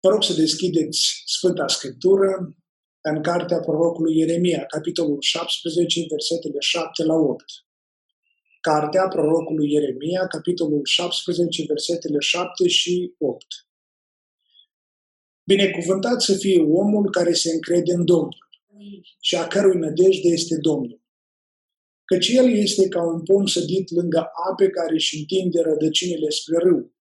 Vă rog să deschideți Sfânta Scriptură în cartea prorocului Ieremia, capitolul 17, versetele 7 la 8. Cartea prorocului Ieremia, capitolul 17, versetele 7 și 8. Binecuvântat să fie omul care se încrede în Domnul și a cărui nădejde este Domnul. Căci el este ca un pom sădit lângă ape care își întinde rădăcinile spre râu.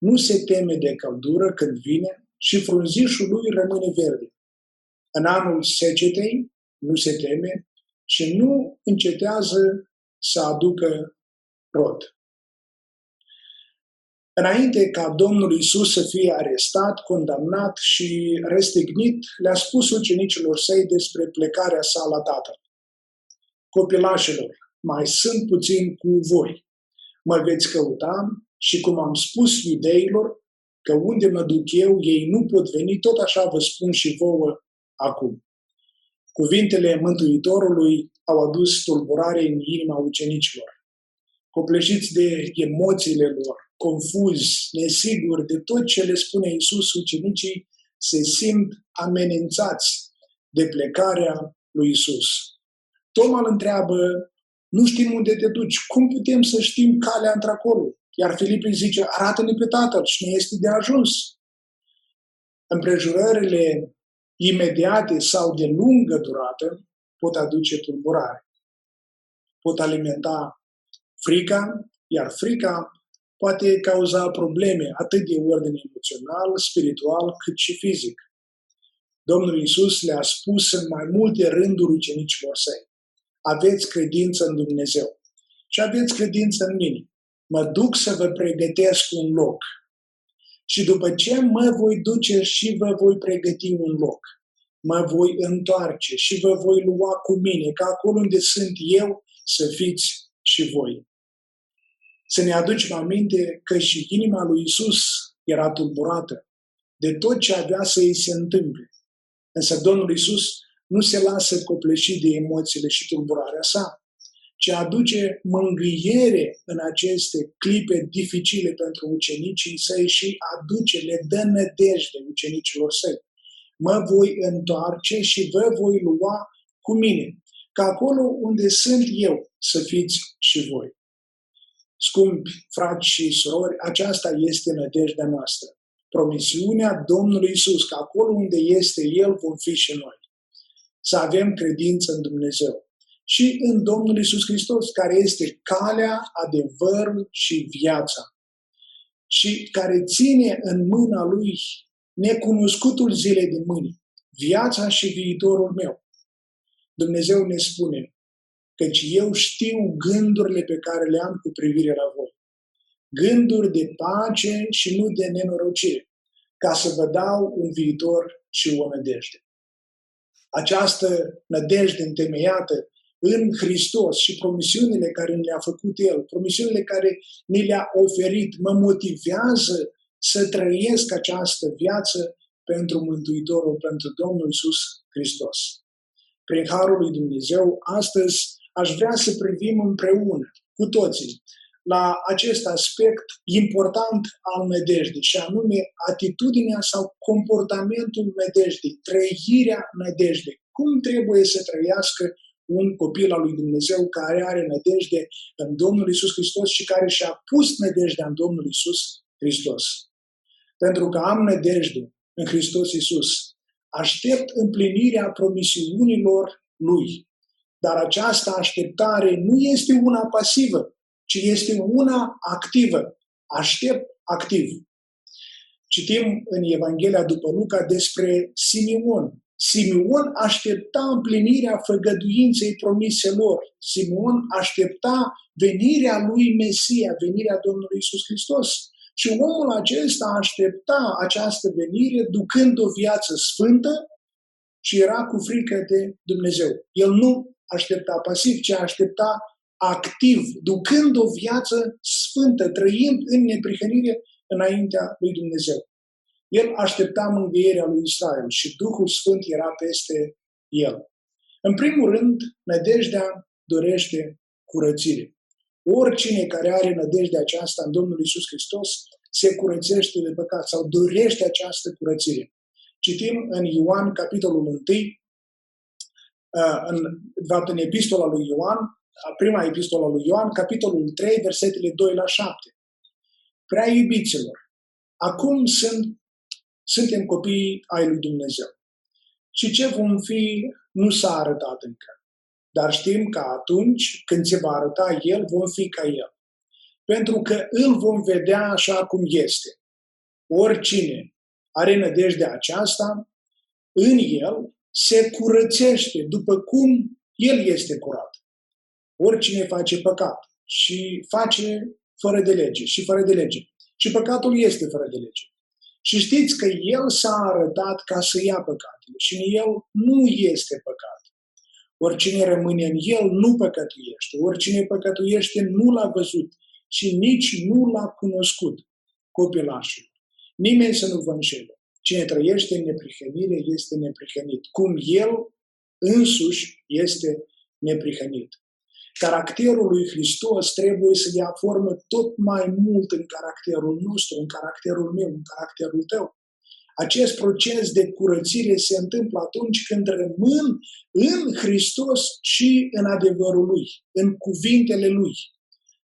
Nu se teme de căldură când vine și frunzișul lui rămâne verde. În anul secetei nu se teme și nu încetează să aducă rod. Înainte ca Domnul Isus să fie arestat, condamnat și restignit, le-a spus ucenicilor săi despre plecarea sa la Tatăl. Copilașilor, mai sunt puțin cu voi. Mă veți căuta și cum am spus iudeilor, că unde mă duc eu, ei nu pot veni, tot așa vă spun și vouă acum. Cuvintele Mântuitorului au adus tulburare în inima ucenicilor. Copleșiți de emoțiile lor, confuzi, nesiguri de tot ce le spune Isus, ucenicii se simt amenințați de plecarea lui Isus. Toma îl întreabă, nu știm unde te duci, cum putem să știm calea într-acolo? Iar Filip îi zice, arată-ne pe Tatăl și ne este de ajuns. Împrejurările imediate sau de lungă durată pot aduce tulburare. Pot alimenta frica, iar frica poate cauza probleme atât de ordine emoțional, spiritual, cât și fizic. Domnul Isus le-a spus în mai multe rânduri ucenicilor săi, aveți credință în Dumnezeu și aveți credință în mine mă duc să vă pregătesc un loc. Și după ce mă voi duce și vă voi pregăti un loc, mă voi întoarce și vă voi lua cu mine, ca acolo unde sunt eu să fiți și voi. Să ne aducem aminte că și inima lui Isus era tulburată de tot ce avea să îi se întâmple. Însă Domnul Isus nu se lasă copleșit de emoțiile și tulburarea sa, ce aduce mângâiere în aceste clipe dificile pentru ucenicii săi și aduce, le dă nădejde ucenicilor săi. Mă voi întoarce și vă voi lua cu mine, ca acolo unde sunt eu să fiți și voi. Scumpi frați și surori, aceasta este nădejdea noastră. Promisiunea Domnului Isus, că acolo unde este El vom fi și noi. Să avem credință în Dumnezeu și în Domnul Isus Hristos, care este calea, adevărul și viața. Și care ține în mâna lui necunoscutul zilei de mâini, viața și viitorul meu. Dumnezeu ne spune, căci eu știu gândurile pe care le am cu privire la voi. Gânduri de pace și nu de nenorocire, ca să vă dau un viitor și o nădejde. Această nădejde întemeiată în Hristos și promisiunile care ne le-a făcut El, promisiunile care ni le-a oferit, mă motivează să trăiesc această viață pentru Mântuitorul, pentru Domnul Isus Hristos. Prin Harul lui Dumnezeu, astăzi aș vrea să privim împreună, cu toții, la acest aspect important al nădejdii, și anume atitudinea sau comportamentul nădejdii, trăirea nădejdii. Cum trebuie să trăiască un copil al lui Dumnezeu care are nădejde în Domnul Isus Hristos și care și-a pus nădejdea în Domnul Isus Hristos. Pentru că am nădejde în Hristos Isus, aștept împlinirea promisiunilor Lui. Dar această așteptare nu este una pasivă, ci este una activă. Aștept activ. Citim în Evanghelia după Luca despre Simeon, Simeon aștepta împlinirea făgăduinței promise lor. Simeon aștepta venirea lui Mesia, venirea Domnului Isus Hristos. Și omul acesta aștepta această venire ducând o viață sfântă și era cu frică de Dumnezeu. El nu aștepta pasiv, ci aștepta activ, ducând o viață sfântă, trăind în neprihănire înaintea lui Dumnezeu. El aștepta mângâierea lui Israel și Duhul Sfânt era peste el. În primul rând, nădejdea dorește curățire. Oricine care are nădejdea aceasta în Domnul Isus Hristos se curățește de păcat sau dorește această curățire. Citim în Ioan, capitolul 1, în, fapt, în epistola lui Ioan, prima epistola lui Ioan, capitolul 3, versetele 2 la 7. Prea iubiților, acum sunt, suntem copii ai lui Dumnezeu. Și ce vom fi nu s-a arătat încă. Dar știm că atunci când se va arăta El, vom fi ca El. Pentru că îl vom vedea așa cum este. Oricine are nădejdea aceasta, în El se curățește după cum El este curat. Oricine face păcat și face fără de lege și fără de lege. Și păcatul este fără de lege. Și știți că El s-a arătat ca să ia păcatele și în El nu este păcat. Oricine rămâne în El nu păcătuiește. Oricine păcătuiește nu l-a văzut și nici nu l-a cunoscut copilașul. Nimeni să nu vă înșele. Cine trăiește în neprihănire este neprihănit, cum El însuși este neprihănit. Caracterul lui Hristos trebuie să ia formă tot mai mult în caracterul nostru, în caracterul meu, în caracterul tău. Acest proces de curățire se întâmplă atunci când rămân în Hristos și în adevărul Lui, în cuvintele Lui.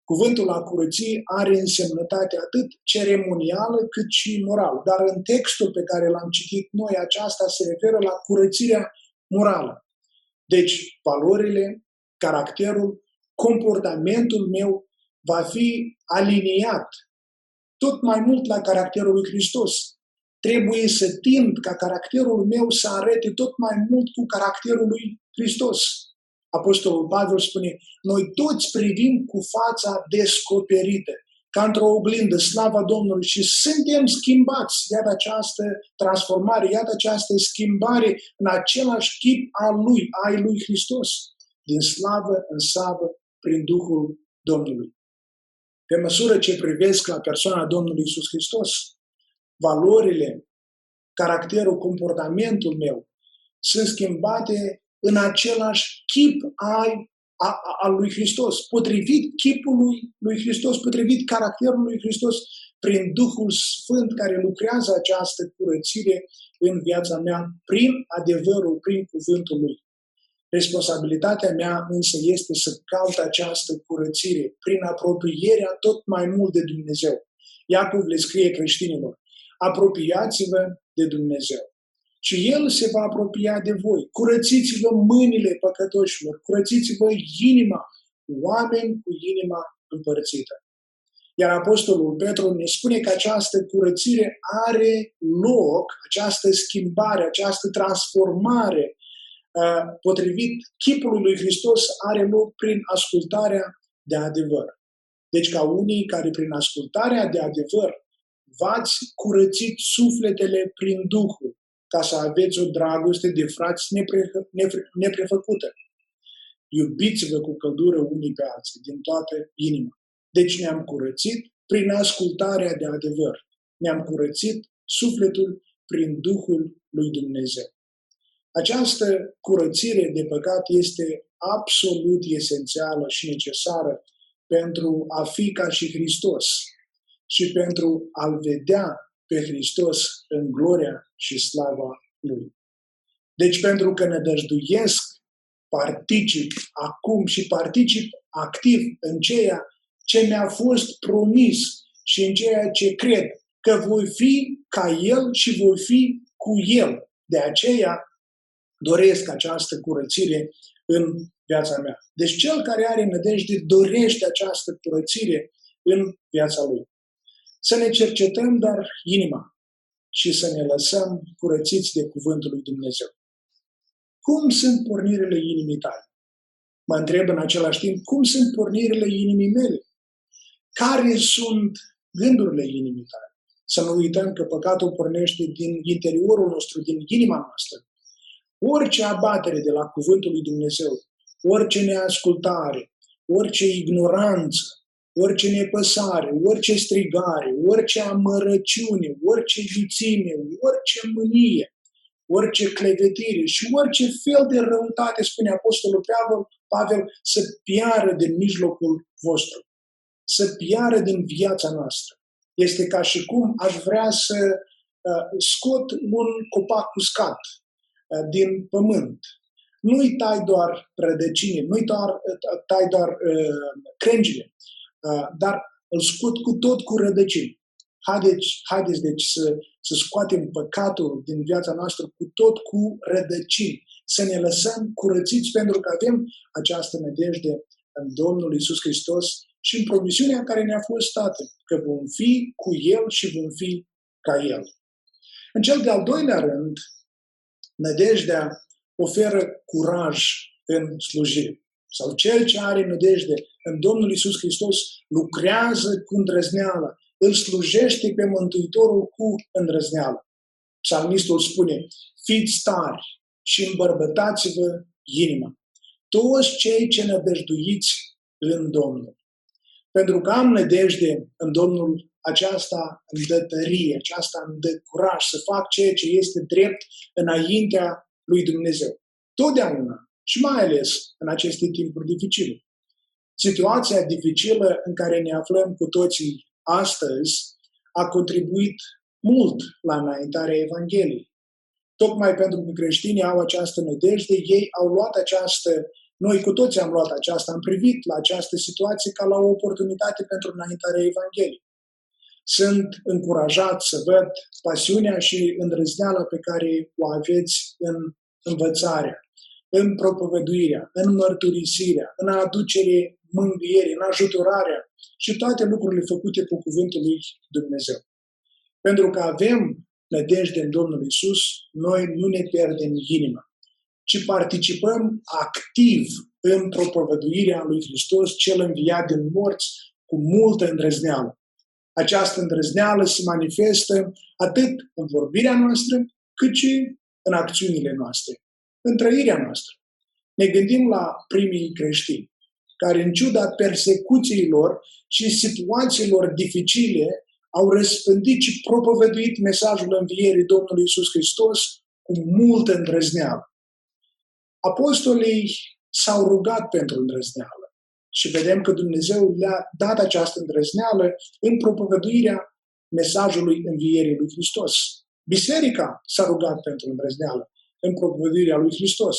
Cuvântul a curăți are însemnătate atât ceremonială cât și morală. Dar în textul pe care l-am citit noi, aceasta se referă la curățirea morală. Deci, valorile, caracterul, comportamentul meu va fi aliniat tot mai mult la caracterul lui Hristos. Trebuie să tind ca caracterul meu să arete tot mai mult cu caracterul lui Hristos. Apostolul Pavel spune, noi toți privim cu fața descoperită, ca într-o oglindă, slava Domnului și suntem schimbați. Iată această transformare, iată această schimbare în același chip al Lui, ai Lui Hristos, din slavă în slavă prin Duhul Domnului. Pe măsură ce privesc la persoana Domnului Isus Hristos, valorile, caracterul, comportamentul meu sunt schimbate în același chip ai a, a, al lui Hristos, potrivit chipului lui Hristos, potrivit caracterului lui Hristos, prin Duhul Sfânt care lucrează această curățire în viața mea, prin adevărul, prin cuvântul lui. Responsabilitatea mea însă este să caut această curățire prin apropierea tot mai mult de Dumnezeu. Iacov le scrie creștinilor, apropiați-vă de Dumnezeu și El se va apropia de voi. Curățiți-vă mâinile păcătoșilor, curățiți-vă inima, oameni cu inima împărțită. Iar Apostolul Petru ne spune că această curățire are loc, această schimbare, această transformare uh, potrivit chipului lui Hristos are loc prin ascultarea de adevăr. Deci ca unii care prin ascultarea de adevăr v-ați curățit sufletele prin Duhul, ca să aveți o dragoste de frați nepre, nepre, neprefăcută. Iubiți-vă cu căldură unii pe alții, din toată inima. Deci ne-am curățit prin ascultarea de adevăr. Ne-am curățit sufletul prin Duhul lui Dumnezeu. Această curățire de păcat este absolut esențială și necesară pentru a fi ca și Hristos și pentru a-L vedea pe Hristos în gloria și slava Lui. Deci pentru că ne dăjduiesc, particip acum și particip activ în ceea ce mi-a fost promis și în ceea ce cred că voi fi ca El și voi fi cu El. De aceea doresc această curățire în viața mea. Deci cel care are nădejde dorește această curățire în viața lui. Să ne cercetăm, dar inima, și să ne lăsăm curățiți de Cuvântul lui Dumnezeu. Cum sunt pornirile inimii tale? Mă întreb în același timp, cum sunt pornirile inimii mele? Care sunt gândurile inimii tale? Să nu uităm că păcatul pornește din interiorul nostru, din inima noastră. Orice abatere de la Cuvântul lui Dumnezeu, orice neascultare, orice ignoranță, orice nepăsare, orice strigare, orice amărăciune, orice vițime, orice mânie, orice clevetire și orice fel de răutate, spune Apostolul Pavel, Pavel să piară din mijlocul vostru, să piară din viața noastră. Este ca și cum aș vrea să uh, scot un copac uscat uh, din pământ. Nu-i tai doar rădăcini, nu-i doar, uh, tai doar uh, crengile, uh, dar îl scot cu tot cu rădăcini. Haideți, haideți deci să, să scoatem păcatul din viața noastră cu tot cu rădăcini, să ne lăsăm curățiți pentru că avem această nădejde în Domnul Isus Hristos și în promisiunea care ne-a fost dată, că vom fi cu El și vom fi ca El. În cel de-al doilea rând, nădejdea oferă curaj în slujire. Sau cel ce are nădejde în Domnul Isus Hristos lucrează cu îndrăzneală, îl slujește pe Mântuitorul cu îndrăzneală. Psalmistul spune, fiți tari și îmbărbătați-vă inima. Toți cei ce nădăjduiți în Domnul. Pentru că am nădejde în Domnul, aceasta îmi dă tărie, aceasta îmi dă curaj să fac ceea ce este drept înaintea lui Dumnezeu. Totdeauna și mai ales în aceste timpuri dificile. Situația dificilă în care ne aflăm cu toții astăzi a contribuit mult la înaintarea Evangheliei. Tocmai pentru că creștinii au această nădejde, ei au luat această, noi cu toți am luat aceasta, am privit la această situație ca la o oportunitate pentru înaintarea Evangheliei. Sunt încurajat să văd pasiunea și îndrăzneala pe care o aveți în învățarea, în propovăduirea, în mărturisirea, în aducere mângâierii, în ajutorarea și toate lucrurile făcute cu cuvântul lui Dumnezeu. Pentru că avem nădejde în Domnul Isus, noi nu ne pierdem inima, ci participăm activ în propovăduirea lui Hristos, cel înviat din morți, cu multă îndrăzneală. Această îndrăzneală se manifestă atât în vorbirea noastră, cât și în acțiunile noastre, în trăirea noastră. Ne gândim la primii creștini, care în ciuda persecuțiilor și situațiilor dificile au răspândit și propovăduit mesajul învierii Domnului Isus Hristos cu multă îndrăzneală. Apostolii s-au rugat pentru îndrăzneală și vedem că Dumnezeu le-a dat această îndrăzneală în propovăduirea mesajului învierii lui Hristos. Biserica s-a rugat pentru îndrăzneală în propovăduirea lui Hristos.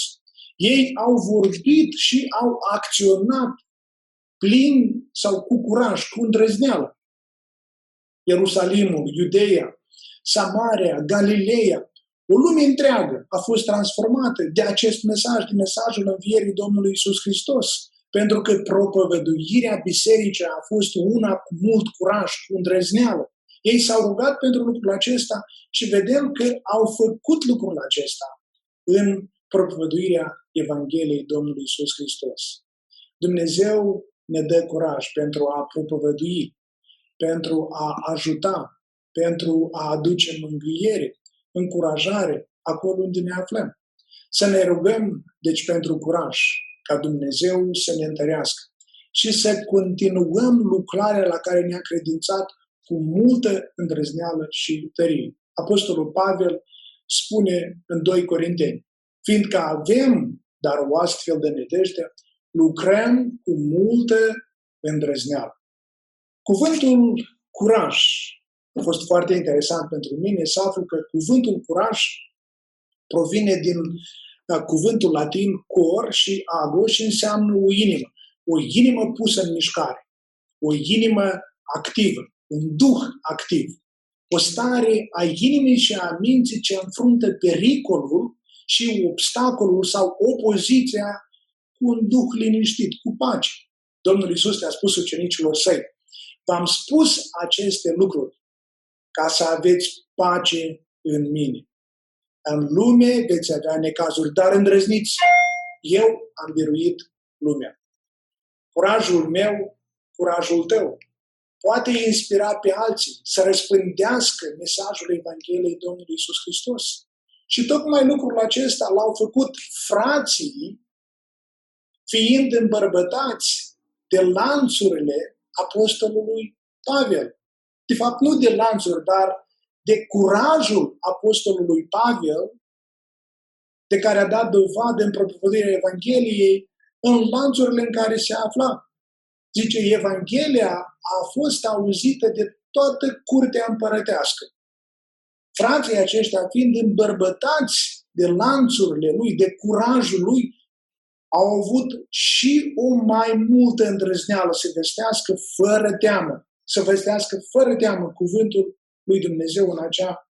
Ei au vorbit și au acționat plin sau cu curaj, cu îndrăzneală. Ierusalimul, Iudeea, Samaria, Galileea, o lume întreagă a fost transformată de acest mesaj, de mesajul învierii Domnului Isus Hristos. Pentru că propovăduirea bisericii a fost una cu mult curaj, cu îndrăzneală. Ei s-au rugat pentru lucrul acesta și vedem că au făcut lucrul acesta în propovăduirea Evangheliei Domnului Isus Hristos. Dumnezeu ne dă curaj pentru a propovădui, pentru a ajuta, pentru a aduce mângâiere, încurajare acolo unde ne aflăm. Să ne rugăm, deci, pentru curaj, ca Dumnezeu să ne întărească și să continuăm lucrarea la care ne-a credințat cu multă îndrăzneală și tărie. Apostolul Pavel spune în 2 Corinteni, fiindcă avem dar o astfel de nedejde, lucrăm cu multă îndrăzneală. Cuvântul curaj a fost foarte interesant pentru mine să aflu că cuvântul curaj provine din uh, cuvântul latin cor și ago și înseamnă o inimă. O inimă pusă în mișcare. O inimă activă. Un duh activ. O stare a inimii și a minții ce înfruntă pericolul și obstacolul sau opoziția cu un duh liniștit, cu pace. Domnul Isus le-a spus ucenicilor săi, V-am spus aceste lucruri ca să aveți pace în mine. În lume veți avea necazuri, dar îndrăzniți. Eu am biruit lumea. Curajul meu, curajul tău, poate inspira pe alții să răspândească mesajul Evangheliei Domnului Isus Hristos. Și tocmai lucrul acesta l-au făcut frații, fiind îmbărbătați de lanțurile apostolului Pavel. De fapt, nu de lanțuri, dar de curajul apostolului Pavel, de care a dat dovadă în propovădirea Evangheliei în lanțurile în care se afla. Zice, Evanghelia a fost auzită de toată curtea împărătească. Frații aceștia, fiind îmbărbătați de lanțurile lui, de curajul lui, au avut și o mai multă îndrăzneală să vestească fără teamă, să vestească fără teamă cuvântul lui Dumnezeu în acea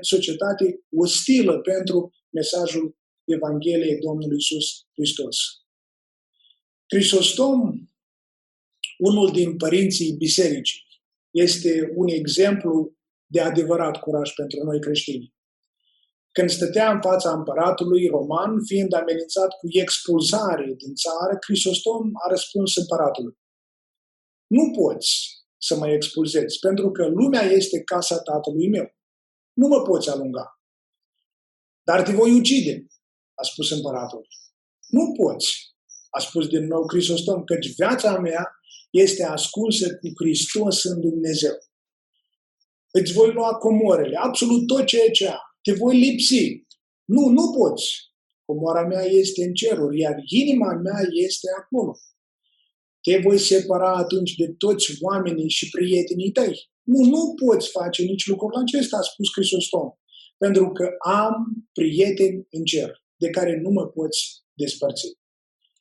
societate ostilă pentru mesajul Evangheliei Domnului Isus Hristos. Crisostom, unul din părinții bisericii, este un exemplu de adevărat curaj pentru noi creștini. Când stătea în fața împăratului roman, fiind amenințat cu expulzare din țară, Crisostom a răspuns împăratului. Nu poți să mă expulzezi, pentru că lumea este casa tatălui meu. Nu mă poți alunga. Dar te voi ucide, a spus împăratul. Nu poți, a spus din nou Crisostom, căci viața mea este ascunsă cu Hristos în Dumnezeu. Îți voi lua comorele, absolut tot ceea ce am. Te voi lipsi. Nu, nu poți. Comoara mea este în ceruri, iar inima mea este acolo. Te voi separa atunci de toți oamenii și prietenii tăi. Nu, nu poți face nici lucrul acesta, a spus Crisostom, pentru că am prieteni în cer, de care nu mă poți despărți.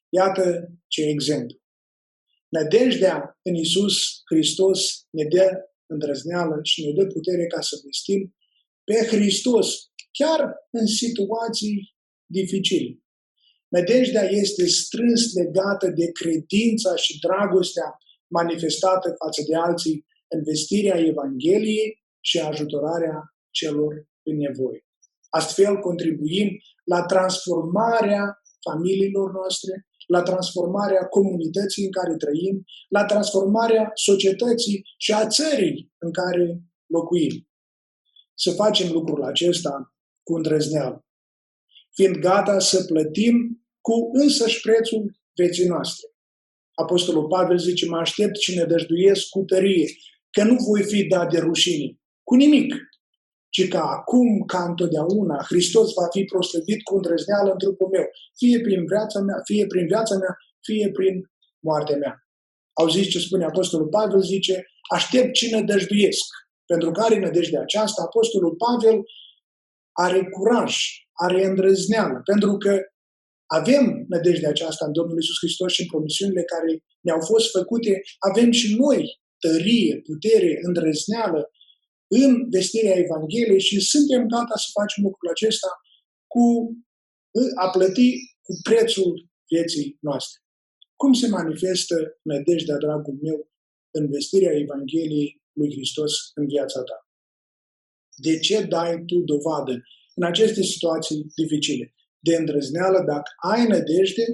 Iată ce exemplu. Nădejdea în Isus Hristos ne dă îndrăzneală și ne dă putere ca să vestim pe Hristos, chiar în situații dificile. Nădejdea este strâns legată de credința și dragostea manifestată față de alții în vestirea Evangheliei și ajutorarea celor în nevoie. Astfel contribuim la transformarea familiilor noastre, la transformarea comunității în care trăim, la transformarea societății și a țării în care locuim. Să facem lucrul acesta cu îndrăzneală, fiind gata să plătim cu însăși prețul vieții noastre. Apostolul Pavel zice, mă aștept și ne dăjduiesc cu tărie, că nu voi fi dat de rușine, cu nimic, ci că acum, ca întotdeauna, Hristos va fi proslăvit cu îndrăzneală în trupul meu, fie prin viața mea, fie prin viața mea, fie prin moartea mea. Auziți ce spune Apostolul Pavel? Zice, aștept cine dăjduiesc. Pentru care nădejdea aceasta, Apostolul Pavel are curaj, are îndrăzneală, pentru că avem nădejdea aceasta în Domnul Isus Hristos și în promisiunile care ne-au fost făcute, avem și noi tărie, putere, îndrăzneală în vestirea Evangheliei și suntem gata să facem lucrul acesta cu a plăti cu prețul vieții noastre. Cum se manifestă nădejdea, dragul meu, în vestirea Evangheliei lui Hristos în viața ta? De ce dai tu dovadă în aceste situații dificile? De îndrăzneală, dacă ai nădejde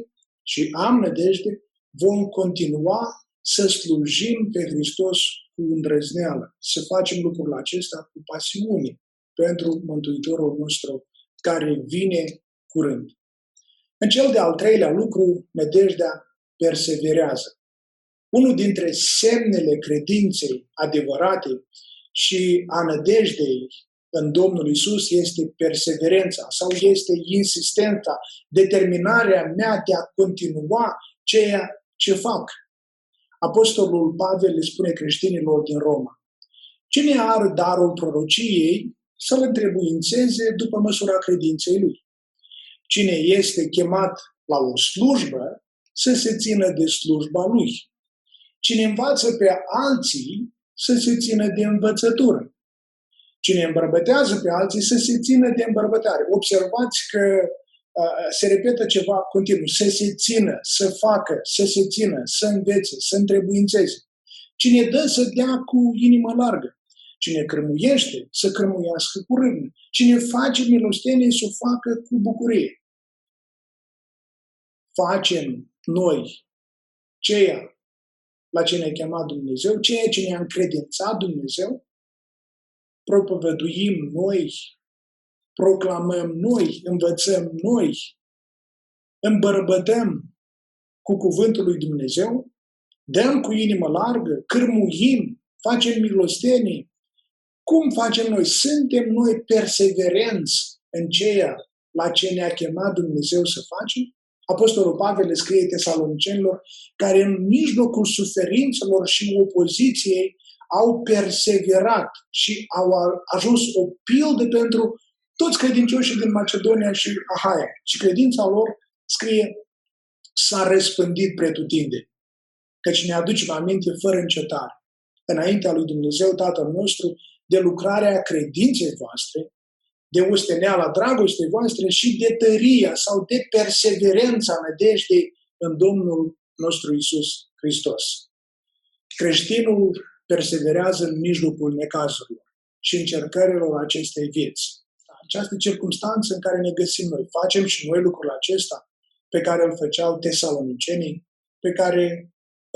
și am nădejde, vom continua să slujim pe Hristos cu îndrăzneală, să facem lucrul acesta cu pasiune pentru Mântuitorul nostru care vine curând. În cel de-al treilea lucru, nădejdea perseverează. Unul dintre semnele credinței adevărate și a nădejdei în Domnul Isus este perseverența sau este insistența, determinarea mea de a continua ceea ce fac. Apostolul Pavel le spune creștinilor din Roma, cine are darul prorociei să-l întrebuințeze după măsura credinței lui. Cine este chemat la o slujbă, să se țină de slujba lui. Cine învață pe alții, să se țină de învățătură. Cine îmbărbătează pe alții, să se țină de îmbărbătare. Observați că se repetă ceva continuu, să se țină, să facă, să se țină, să învețe, să întrebuințeze. Cine dă să dea cu inimă largă. Cine crămuiește, să crămuiască cu râvnă. Cine face milostenie, să o facă cu bucurie. Facem noi ceea la ce ne-a chemat Dumnezeu, ceea ce ne-a încredințat Dumnezeu, propovăduim noi proclamăm noi, învățăm noi, îmbărbătăm cu cuvântul lui Dumnezeu, dăm cu inimă largă, cârmuim, facem milostenii. Cum facem noi? Suntem noi perseverenți în ceea la ce ne-a chemat Dumnezeu să facem? Apostolul Pavel le scrie tesalonicenilor care în mijlocul suferințelor și opoziției au perseverat și au ajuns o pildă pentru toți credincioșii din Macedonia și Ahaia. Și credința lor, scrie, s-a răspândit pretutinde. Căci ne aducem aminte fără încetare, înaintea lui Dumnezeu Tatăl nostru, de lucrarea credinței voastre, de osteneala dragostei voastre și de tăria sau de perseverența nădejdei în Domnul nostru Isus Hristos. Creștinul perseverează în mijlocul necazurilor și încercărilor acestei vieți. Această circunstanță în care ne găsim noi. Facem și noi lucrul acesta pe care îl făceau tesalonicenii, pe care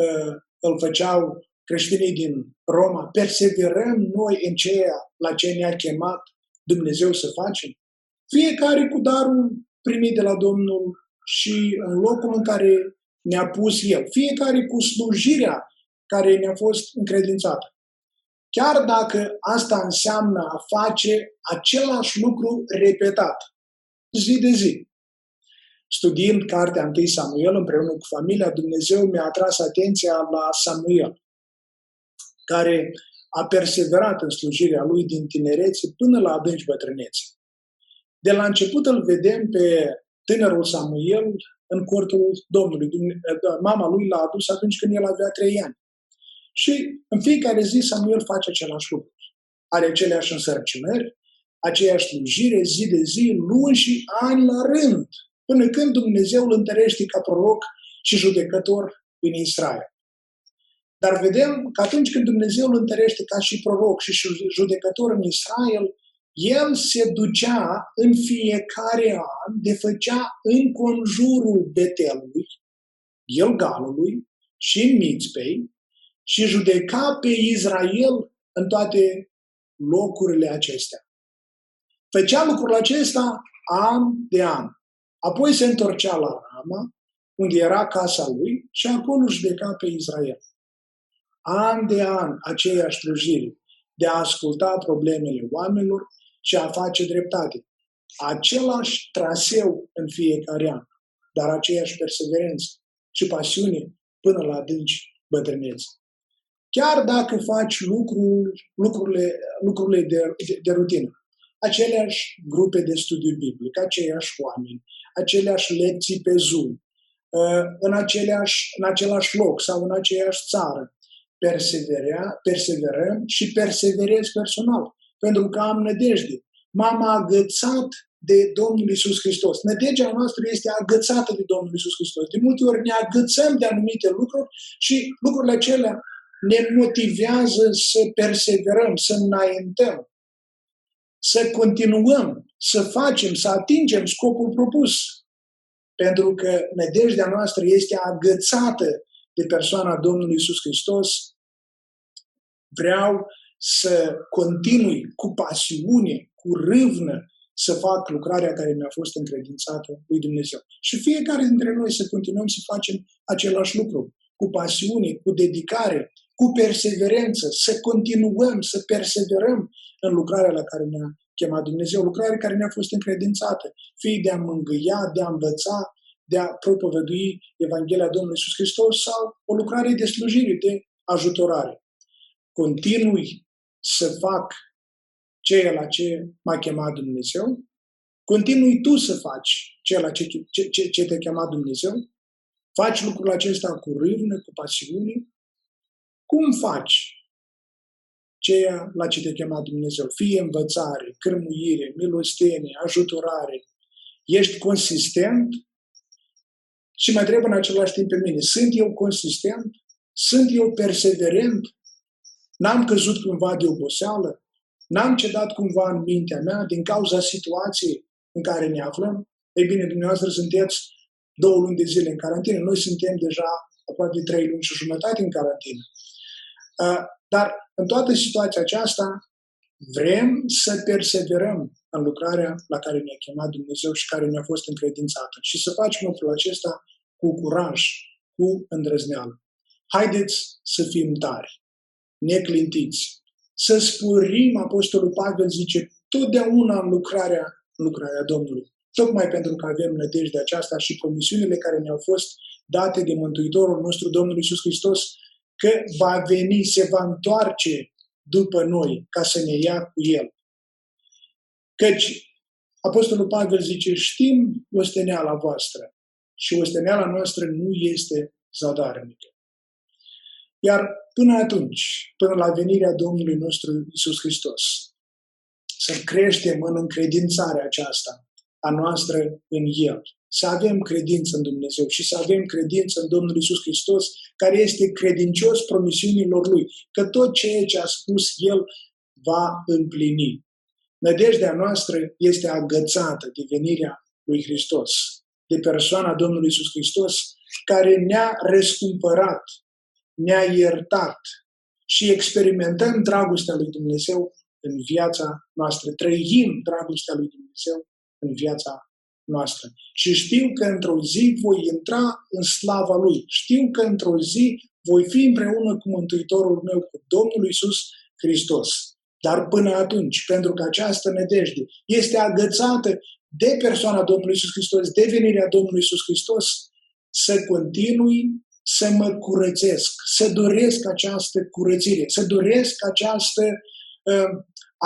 uh, îl făceau creștinii din Roma. Perseverăm noi în ceea la ce ne-a chemat Dumnezeu să facem. Fiecare cu darul primit de la Domnul și în locul în care ne-a pus El. Fiecare cu slujirea care ne-a fost încredințată. Chiar dacă asta înseamnă a face același lucru repetat, zi de zi. Studiind cartea 1 Samuel împreună cu familia, Dumnezeu mi-a atras atenția la Samuel, care a perseverat în slujirea lui din tinerețe până la adânci bătrânețe. De la început îl vedem pe tânărul Samuel în cortul Domnului. Mama lui l-a adus atunci când el avea trei ani. Și în fiecare zi Samuel face același lucru. Are aceleași însărcinări, aceeași slujire zi de zi, luni și ani la rând, până când Dumnezeu îl întărește ca proroc și judecător în Israel. Dar vedem că atunci când Dumnezeu îl întărește ca și proroc și judecător în Israel, el se ducea în fiecare an, de făcea în conjurul Betelului, Gilgalului și Mitzpei și judeca pe Israel în toate locurile acestea. Făcea lucrul acesta an de an. Apoi se întorcea la Rama, unde era casa lui, și acolo judeca pe Israel. An de an, aceeași slujire de a asculta problemele oamenilor și a face dreptate. Același traseu în fiecare an, dar aceeași perseverență și pasiune până la adânci bătrânețe. Chiar dacă faci lucruri, lucrurile, lucrurile de, de, de rutină, aceleași grupe de studiu biblic, aceiași oameni, aceleași lecții pe Zoom, uh, în, aceleași, în același loc sau în aceeași țară, perseverea, perseverăm și perseverez personal, pentru că am nădejde. M-am agățat de Domnul Isus Hristos. Nădejdea noastră este agățată de Domnul Isus Hristos. De multe ori ne agățăm de anumite lucruri și lucrurile acelea ne motivează să perseverăm, să înaintăm, să continuăm, să facem, să atingem scopul propus. Pentru că nădejdea noastră este agățată de persoana Domnului Isus Hristos. Vreau să continui cu pasiune, cu râvnă, să fac lucrarea care mi-a fost încredințată lui Dumnezeu. Și fiecare dintre noi să continuăm să facem același lucru, cu pasiune, cu dedicare, cu perseverență, să continuăm, să perseverăm în lucrarea la care ne-a chemat Dumnezeu, lucrare care ne-a fost încredințată, fie de a mângâia, de a învăța, de a propovădui Evanghelia Domnului Iisus Hristos sau o lucrare de slujire, de ajutorare. Continui să fac ceea la ce m-a chemat Dumnezeu, continui tu să faci ceea la ce, ce, ce, ce te-a chemat Dumnezeu, faci lucrul acesta cu râvnă, cu pasiune, cum faci ceea la ce te chema Dumnezeu? Fie învățare, cârmuire, milostenie, ajutorare. Ești consistent? Și mă întreb în același timp pe mine, sunt eu consistent? Sunt eu perseverent? N-am căzut cumva de oboseală? N-am cedat cumva în mintea mea din cauza situației în care ne aflăm? Ei bine, dumneavoastră sunteți două luni de zile în carantină. Noi suntem deja aproape trei luni și jumătate în carantină. Dar în toată situația aceasta vrem să perseverăm în lucrarea la care ne-a chemat Dumnezeu și care ne-a fost încredințată și să facem lucrul acesta cu curaj, cu îndrăzneală. Haideți să fim tari, neclintiți, să spurim, Apostolul Pavel zice, totdeauna în lucrarea, în lucrarea Domnului. Tocmai pentru că avem nădejde aceasta și promisiunile care ne-au fost date de Mântuitorul nostru, Domnul Iisus Hristos, că va veni, se va întoarce după noi ca să ne ia cu El. Căci Apostolul Pavel zice, știm osteneala voastră și osteneala noastră nu este zadarnică. Iar până atunci, până la venirea Domnului nostru Isus Hristos, să creștem în încredințarea aceasta a noastră în El. Să avem credință în Dumnezeu și să avem credință în Domnul Isus Hristos, care este credincios promisiunilor Lui, că tot ceea ce a spus El va împlini. Nădejdea noastră este agățată de venirea lui Hristos, de persoana Domnului Isus Hristos, care ne-a răscumpărat, ne-a iertat și experimentăm dragostea lui Dumnezeu în viața noastră, trăim dragostea lui Dumnezeu în viața noastră. Și știu că într-o zi voi intra în slava Lui. Știu că într-o zi voi fi împreună cu Mântuitorul meu, cu Domnul Isus Hristos. Dar până atunci, pentru că această nedejde este agățată de persoana Domnului Isus Hristos, de venirea Domnului Isus Hristos, să continui să mă curățesc, să doresc această curățire, să doresc această uh,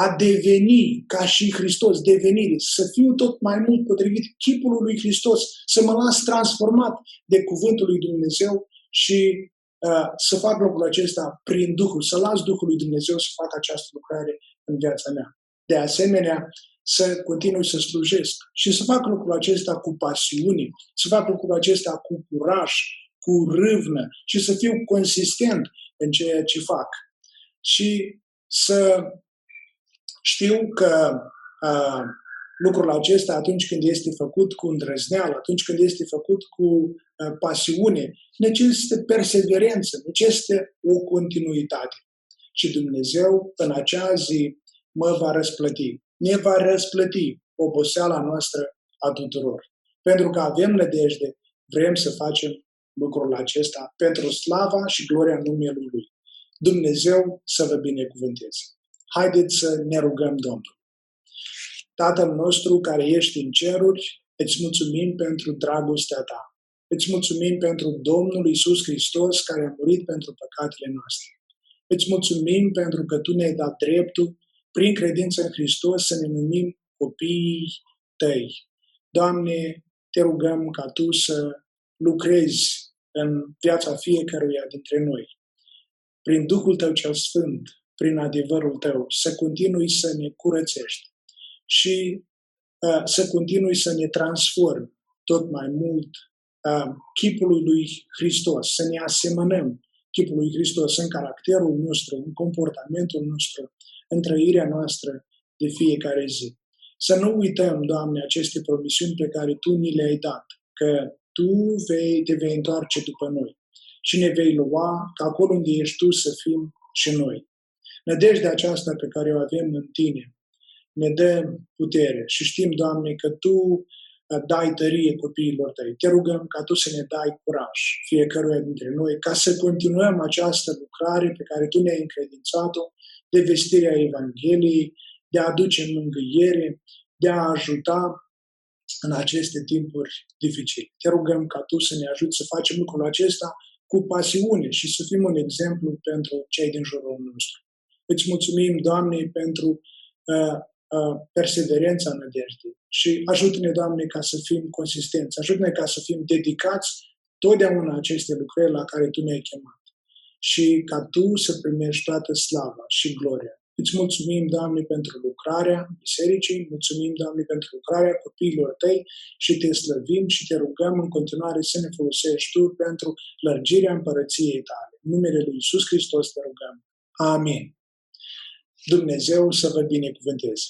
a deveni ca și Hristos, devenire, să fiu tot mai mult potrivit chipului lui Hristos, să mă las transformat de cuvântul lui Dumnezeu și uh, să fac lucrul acesta prin Duhul, să las Duhul lui Dumnezeu să facă această lucrare în viața mea. De asemenea, să continui să slujesc și să fac lucrul acesta cu pasiune, să fac lucrul acesta cu curaj, cu râvnă și să fiu consistent în ceea ce fac. Și să știu că uh, lucrul acesta, atunci când este făcut cu îndrăzneală, atunci când este făcut cu uh, pasiune, necesită perseverență, necesită o continuitate. Și Dumnezeu, în acea zi, mă va răsplăti. Ne va răsplăti oboseala noastră a tuturor. Pentru că avem nădejde, vrem să facem lucrul acesta pentru slava și gloria numelui Lui. Dumnezeu să vă binecuvânteze. Haideți să ne rugăm Domnul. Tatăl nostru care ești în ceruri, îți mulțumim pentru dragostea ta. Îți mulțumim pentru Domnul Isus Hristos care a murit pentru păcatele noastre. Îți mulțumim pentru că Tu ne-ai dat dreptul, prin credință în Hristos, să ne numim copiii Tăi. Doamne, te rugăm ca Tu să lucrezi în viața fiecăruia dintre noi. Prin Duhul Tău cel Sfânt, prin adevărul tău, să continui să ne curățești și uh, să continui să ne transformi tot mai mult uh, chipului lui Hristos, să ne asemănăm chipului lui Hristos în caracterul nostru, în comportamentul nostru, în trăirea noastră de fiecare zi. Să nu uităm, Doamne, aceste promisiuni pe care Tu ni le-ai dat, că Tu vei, te vei întoarce după noi și ne vei lua ca acolo unde ești Tu să fim și noi. Nădejdea aceasta pe care o avem în Tine ne dă putere și știm, Doamne, că Tu uh, dai tărie copiilor Tăi. Te rugăm ca Tu să ne dai curaj fiecăruia dintre noi, ca să continuăm această lucrare pe care Tu ne-ai încredințat-o de vestirea Evangheliei, de a aduce mângâiere, de a ajuta în aceste timpuri dificile. Te rugăm ca Tu să ne ajuți să facem lucrul acesta cu pasiune și să fim un exemplu pentru cei din jurul nostru. Îți mulțumim, Doamne, pentru uh, uh, perseverența nădejdei și ajută-ne, Doamne, ca să fim consistenți, ajută-ne ca să fim dedicați totdeauna aceste lucrări la care Tu ne-ai chemat și ca Tu să primești toată slava și gloria. Îți mulțumim, Doamne, pentru lucrarea bisericii, mulțumim, Doamne, pentru lucrarea copiilor Tăi și Te slăvim și Te rugăm în continuare să ne folosești Tu pentru lărgirea împărăției Tale. În numele Lui Iisus Hristos Te rugăm. Amin. Dumnezeu să vă binecuvânteze.